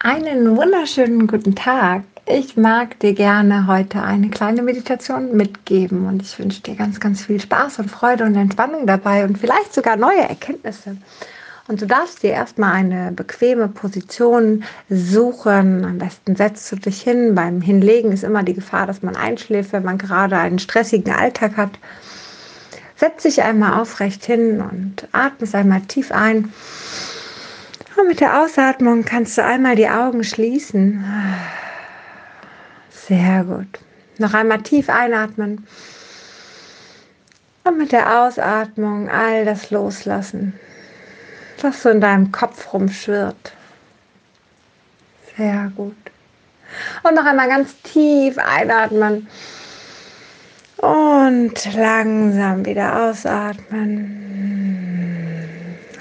Einen wunderschönen guten Tag. Ich mag dir gerne heute eine kleine Meditation mitgeben und ich wünsche dir ganz, ganz viel Spaß und Freude und Entspannung dabei und vielleicht sogar neue Erkenntnisse. Und du darfst dir erstmal eine bequeme Position suchen. Am besten setzt du dich hin. Beim Hinlegen ist immer die Gefahr, dass man einschläft, wenn man gerade einen stressigen Alltag hat. Setz dich einmal aufrecht hin und atme einmal tief ein und mit der Ausatmung kannst du einmal die Augen schließen. Sehr gut. Noch einmal tief einatmen. Und mit der Ausatmung all das loslassen, was so in deinem Kopf rumschwirrt. Sehr gut. Und noch einmal ganz tief einatmen. Und langsam wieder ausatmen.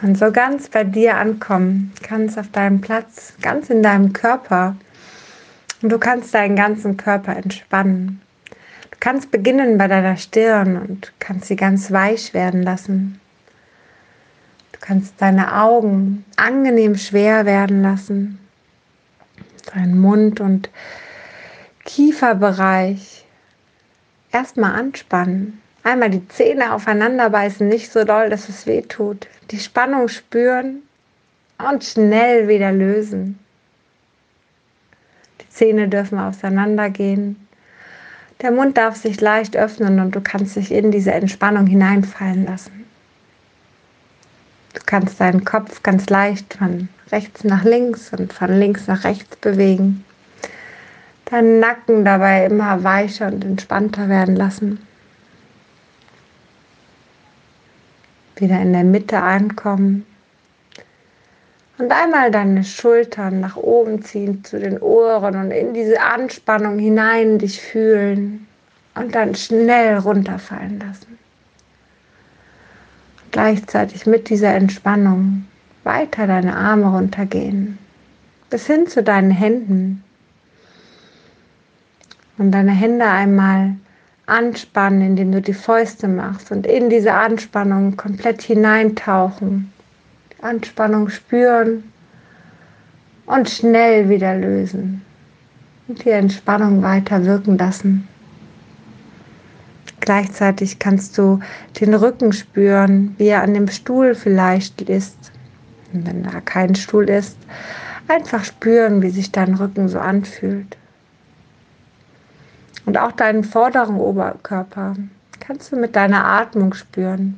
Und so ganz bei dir ankommen, kannst auf deinem Platz, ganz in deinem Körper. Und du kannst deinen ganzen Körper entspannen. Du kannst beginnen bei deiner Stirn und kannst sie ganz weich werden lassen. Du kannst deine Augen angenehm schwer werden lassen. Deinen Mund und Kieferbereich erstmal anspannen. Einmal die Zähne aufeinander beißen, nicht so doll, dass es weh tut. Die Spannung spüren und schnell wieder lösen. Die Zähne dürfen auseinandergehen. Der Mund darf sich leicht öffnen und du kannst dich in diese Entspannung hineinfallen lassen. Du kannst deinen Kopf ganz leicht von rechts nach links und von links nach rechts bewegen. Deinen Nacken dabei immer weicher und entspannter werden lassen. Wieder in der Mitte ankommen. Und einmal deine Schultern nach oben ziehen zu den Ohren und in diese Anspannung hinein dich fühlen und dann schnell runterfallen lassen. Und gleichzeitig mit dieser Entspannung weiter deine Arme runtergehen, bis hin zu deinen Händen. Und deine Hände einmal anspannen, indem du die Fäuste machst und in diese Anspannung komplett hineintauchen. Die Anspannung spüren und schnell wieder lösen. Und die Entspannung weiter wirken lassen. Gleichzeitig kannst du den Rücken spüren, wie er an dem Stuhl vielleicht ist. Und wenn da kein Stuhl ist, einfach spüren, wie sich dein Rücken so anfühlt. Und auch deinen vorderen Oberkörper kannst du mit deiner Atmung spüren.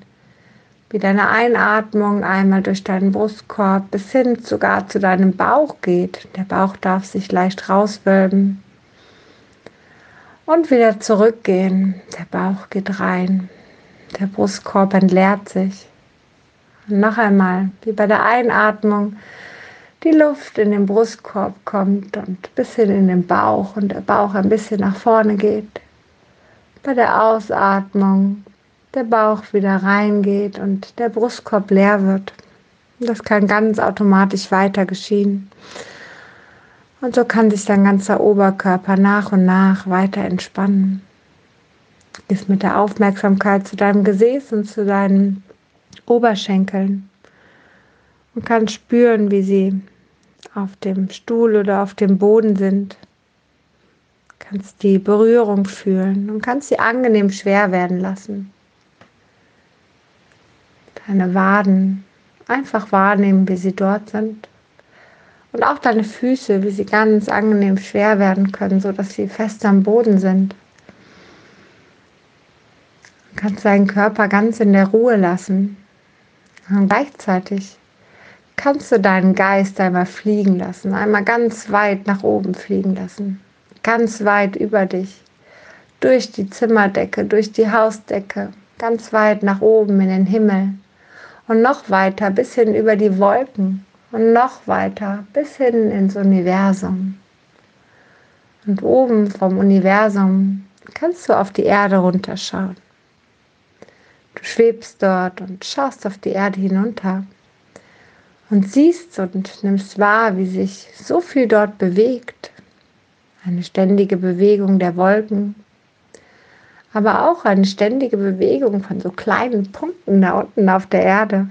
Wie deine Einatmung einmal durch deinen Brustkorb bis hin sogar zu deinem Bauch geht. Der Bauch darf sich leicht rauswölben. Und wieder zurückgehen. Der Bauch geht rein. Der Brustkorb entleert sich. Und noch einmal, wie bei der Einatmung, die Luft in den Brustkorb kommt und bis hin in den Bauch und der Bauch ein bisschen nach vorne geht. Bei der Ausatmung der Bauch wieder reingeht und der Brustkorb leer wird. Das kann ganz automatisch weiter geschehen. Und so kann sich dein ganzer Oberkörper nach und nach weiter entspannen. Gehst mit der Aufmerksamkeit zu deinem Gesäß und zu deinen Oberschenkeln und kannst spüren, wie sie auf dem Stuhl oder auf dem Boden sind. Du kannst die Berührung fühlen und kannst sie angenehm schwer werden lassen. Deine Waden einfach wahrnehmen, wie sie dort sind. Und auch deine Füße, wie sie ganz angenehm schwer werden können, sodass sie fest am Boden sind. Du kannst deinen Körper ganz in der Ruhe lassen. Und gleichzeitig kannst du deinen Geist einmal fliegen lassen, einmal ganz weit nach oben fliegen lassen, ganz weit über dich, durch die Zimmerdecke, durch die Hausdecke, ganz weit nach oben in den Himmel und noch weiter bis hin über die Wolken und noch weiter bis hin ins Universum. Und oben vom Universum kannst du auf die Erde runterschauen. Du schwebst dort und schaust auf die Erde hinunter und siehst und nimmst wahr, wie sich so viel dort bewegt. Eine ständige Bewegung der Wolken, aber auch eine ständige Bewegung von so kleinen Punkten da unten auf der Erde.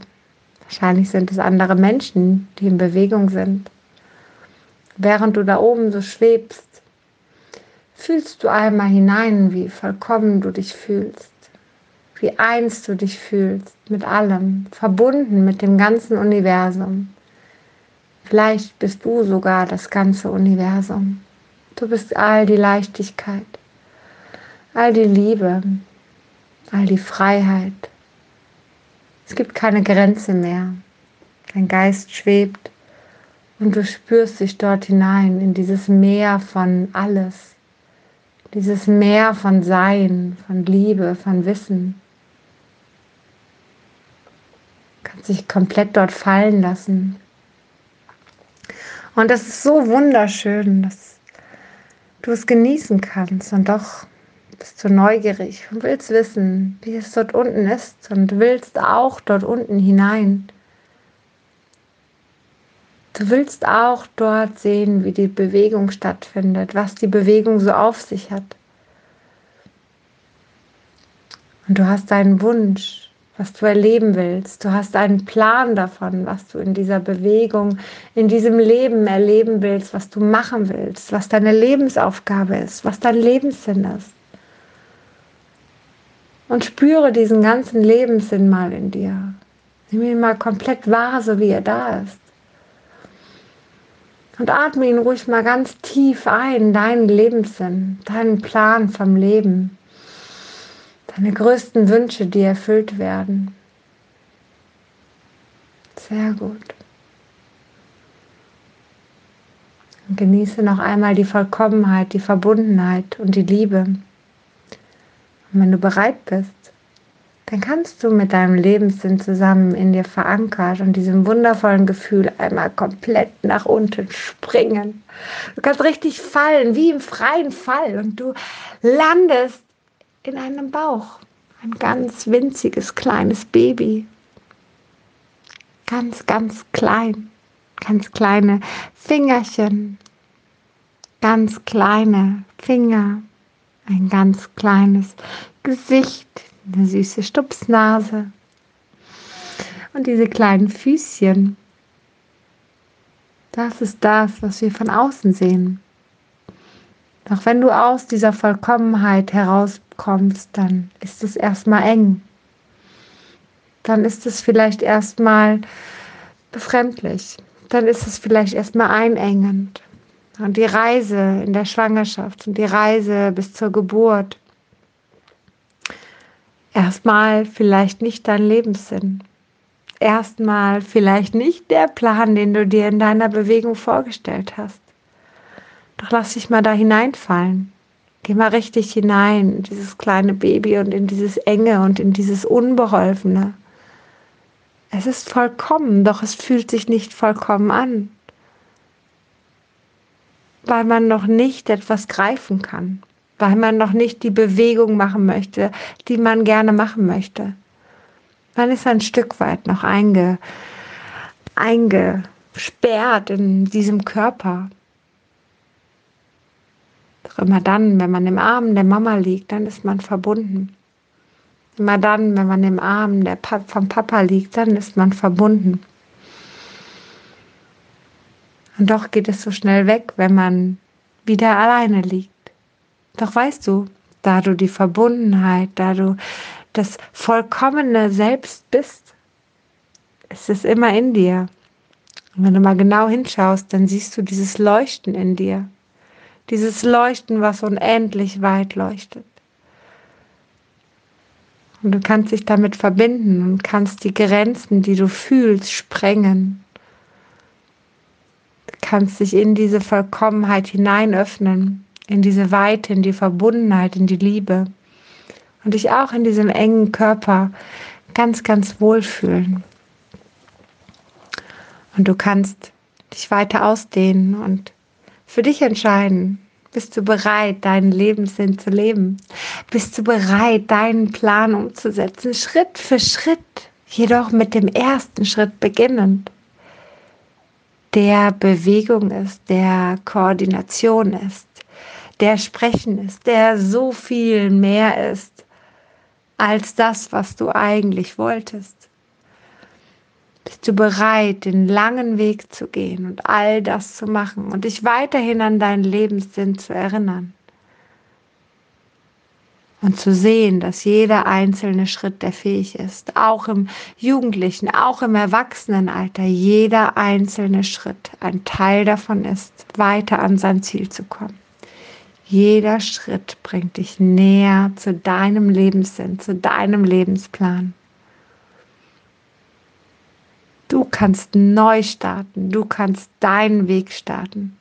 Wahrscheinlich sind es andere Menschen, die in Bewegung sind. Während du da oben so schwebst, fühlst du einmal hinein, wie vollkommen du dich fühlst, wie eins du dich fühlst mit allem, verbunden mit dem ganzen Universum. Vielleicht bist du sogar das ganze Universum. Du bist all die Leichtigkeit, all die Liebe, all die Freiheit. Es gibt keine Grenze mehr. Dein Geist schwebt und du spürst dich dort hinein in dieses Meer von alles, dieses Meer von Sein, von Liebe, von Wissen. Du kannst dich komplett dort fallen lassen. Und das ist so wunderschön, dass du es genießen kannst und doch bist du neugierig und willst wissen, wie es dort unten ist und willst auch dort unten hinein. Du willst auch dort sehen, wie die Bewegung stattfindet, was die Bewegung so auf sich hat. Und du hast einen Wunsch, was du erleben willst. Du hast einen Plan davon, was du in dieser Bewegung, in diesem Leben erleben willst, was du machen willst, was deine Lebensaufgabe ist, was dein Lebenssinn ist. Und spüre diesen ganzen Lebenssinn mal in dir. Nimm ihn mal komplett wahr, so wie er da ist. Und atme ihn ruhig mal ganz tief ein, deinen Lebenssinn, deinen Plan vom Leben, deine größten Wünsche, die erfüllt werden. Sehr gut. Und genieße noch einmal die Vollkommenheit, die Verbundenheit und die Liebe. Und wenn du bereit bist, dann kannst du mit deinem Lebenssinn zusammen in dir verankert und diesem wundervollen Gefühl einmal komplett nach unten springen. Du kannst richtig fallen, wie im freien Fall und du landest in einem Bauch. Ein ganz winziges kleines Baby. Ganz, ganz klein. Ganz kleine Fingerchen. Ganz kleine Finger. Ein ganz kleines Gesicht eine süße Stupsnase und diese kleinen Füßchen. Das ist das, was wir von außen sehen. Doch wenn du aus dieser Vollkommenheit herauskommst, dann ist es erstmal eng. Dann ist es vielleicht erstmal befremdlich. Dann ist es vielleicht erstmal einengend. Und die Reise in der Schwangerschaft und die Reise bis zur Geburt erstmal vielleicht nicht dein Lebenssinn. Erstmal vielleicht nicht der Plan, den du dir in deiner Bewegung vorgestellt hast. Doch lass dich mal da hineinfallen. Geh mal richtig hinein in dieses kleine Baby und in dieses Enge und in dieses Unbeholfene. Es ist vollkommen, doch es fühlt sich nicht vollkommen an, weil man noch nicht etwas greifen kann weil man noch nicht die Bewegung machen möchte, die man gerne machen möchte. Man ist ein Stück weit noch einge, eingesperrt in diesem Körper. Immer dann, wenn man im Arm der Mama liegt, dann ist man verbunden. Immer dann, wenn man im Arm der pa vom Papa liegt, dann ist man verbunden. Und doch geht es so schnell weg, wenn man wieder alleine liegt. Doch weißt du, da du die Verbundenheit, da du das vollkommene Selbst bist, ist es immer in dir. Und wenn du mal genau hinschaust, dann siehst du dieses Leuchten in dir. Dieses Leuchten, was unendlich weit leuchtet. Und du kannst dich damit verbinden und kannst die Grenzen, die du fühlst, sprengen. Du kannst dich in diese Vollkommenheit hineinöffnen in diese Weite, in die Verbundenheit, in die Liebe und dich auch in diesem engen Körper ganz, ganz wohlfühlen. Und du kannst dich weiter ausdehnen und für dich entscheiden, bist du bereit, deinen Lebenssinn zu leben? Bist du bereit, deinen Plan umzusetzen, Schritt für Schritt, jedoch mit dem ersten Schritt beginnend, der Bewegung ist, der Koordination ist, der Sprechen ist, der so viel mehr ist als das, was du eigentlich wolltest. Bist du bereit, den langen Weg zu gehen und all das zu machen und dich weiterhin an deinen Lebenssinn zu erinnern? Und zu sehen, dass jeder einzelne Schritt, der fähig ist, auch im Jugendlichen, auch im Erwachsenenalter, jeder einzelne Schritt ein Teil davon ist, weiter an sein Ziel zu kommen. Jeder Schritt bringt dich näher zu deinem Lebenssinn, zu deinem Lebensplan. Du kannst neu starten, du kannst deinen Weg starten.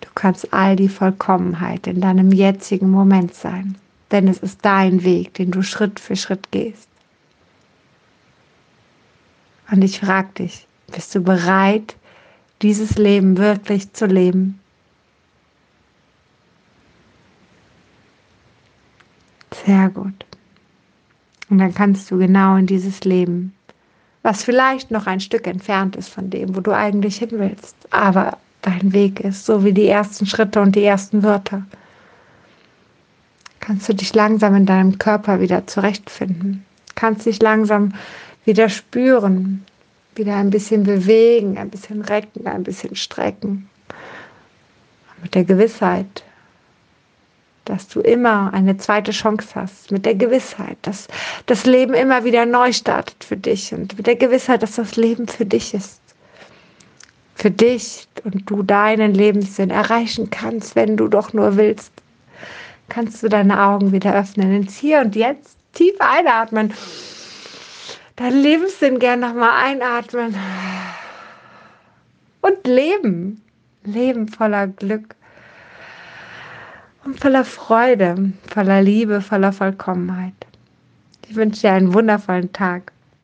Du kannst all die Vollkommenheit in deinem jetzigen Moment sein, denn es ist dein Weg, den du Schritt für Schritt gehst. Und ich frage dich, bist du bereit, dieses Leben wirklich zu leben? Sehr gut. Und dann kannst du genau in dieses Leben, was vielleicht noch ein Stück entfernt ist von dem, wo du eigentlich hin willst, aber dein Weg ist, so wie die ersten Schritte und die ersten Wörter, kannst du dich langsam in deinem Körper wieder zurechtfinden, kannst dich langsam wieder spüren, wieder ein bisschen bewegen, ein bisschen recken, ein bisschen strecken. Mit der Gewissheit, dass du immer eine zweite Chance hast, mit der Gewissheit, dass das Leben immer wieder neu startet für dich und mit der Gewissheit, dass das Leben für dich ist. Für dich und du deinen Lebenssinn erreichen kannst, wenn du doch nur willst. Kannst du deine Augen wieder öffnen, ins Hier und Jetzt tief einatmen, deinen Lebenssinn gern nochmal einatmen und leben. Leben voller Glück und voller Freude, voller Liebe, voller Vollkommenheit. Ich wünsche dir einen wundervollen Tag.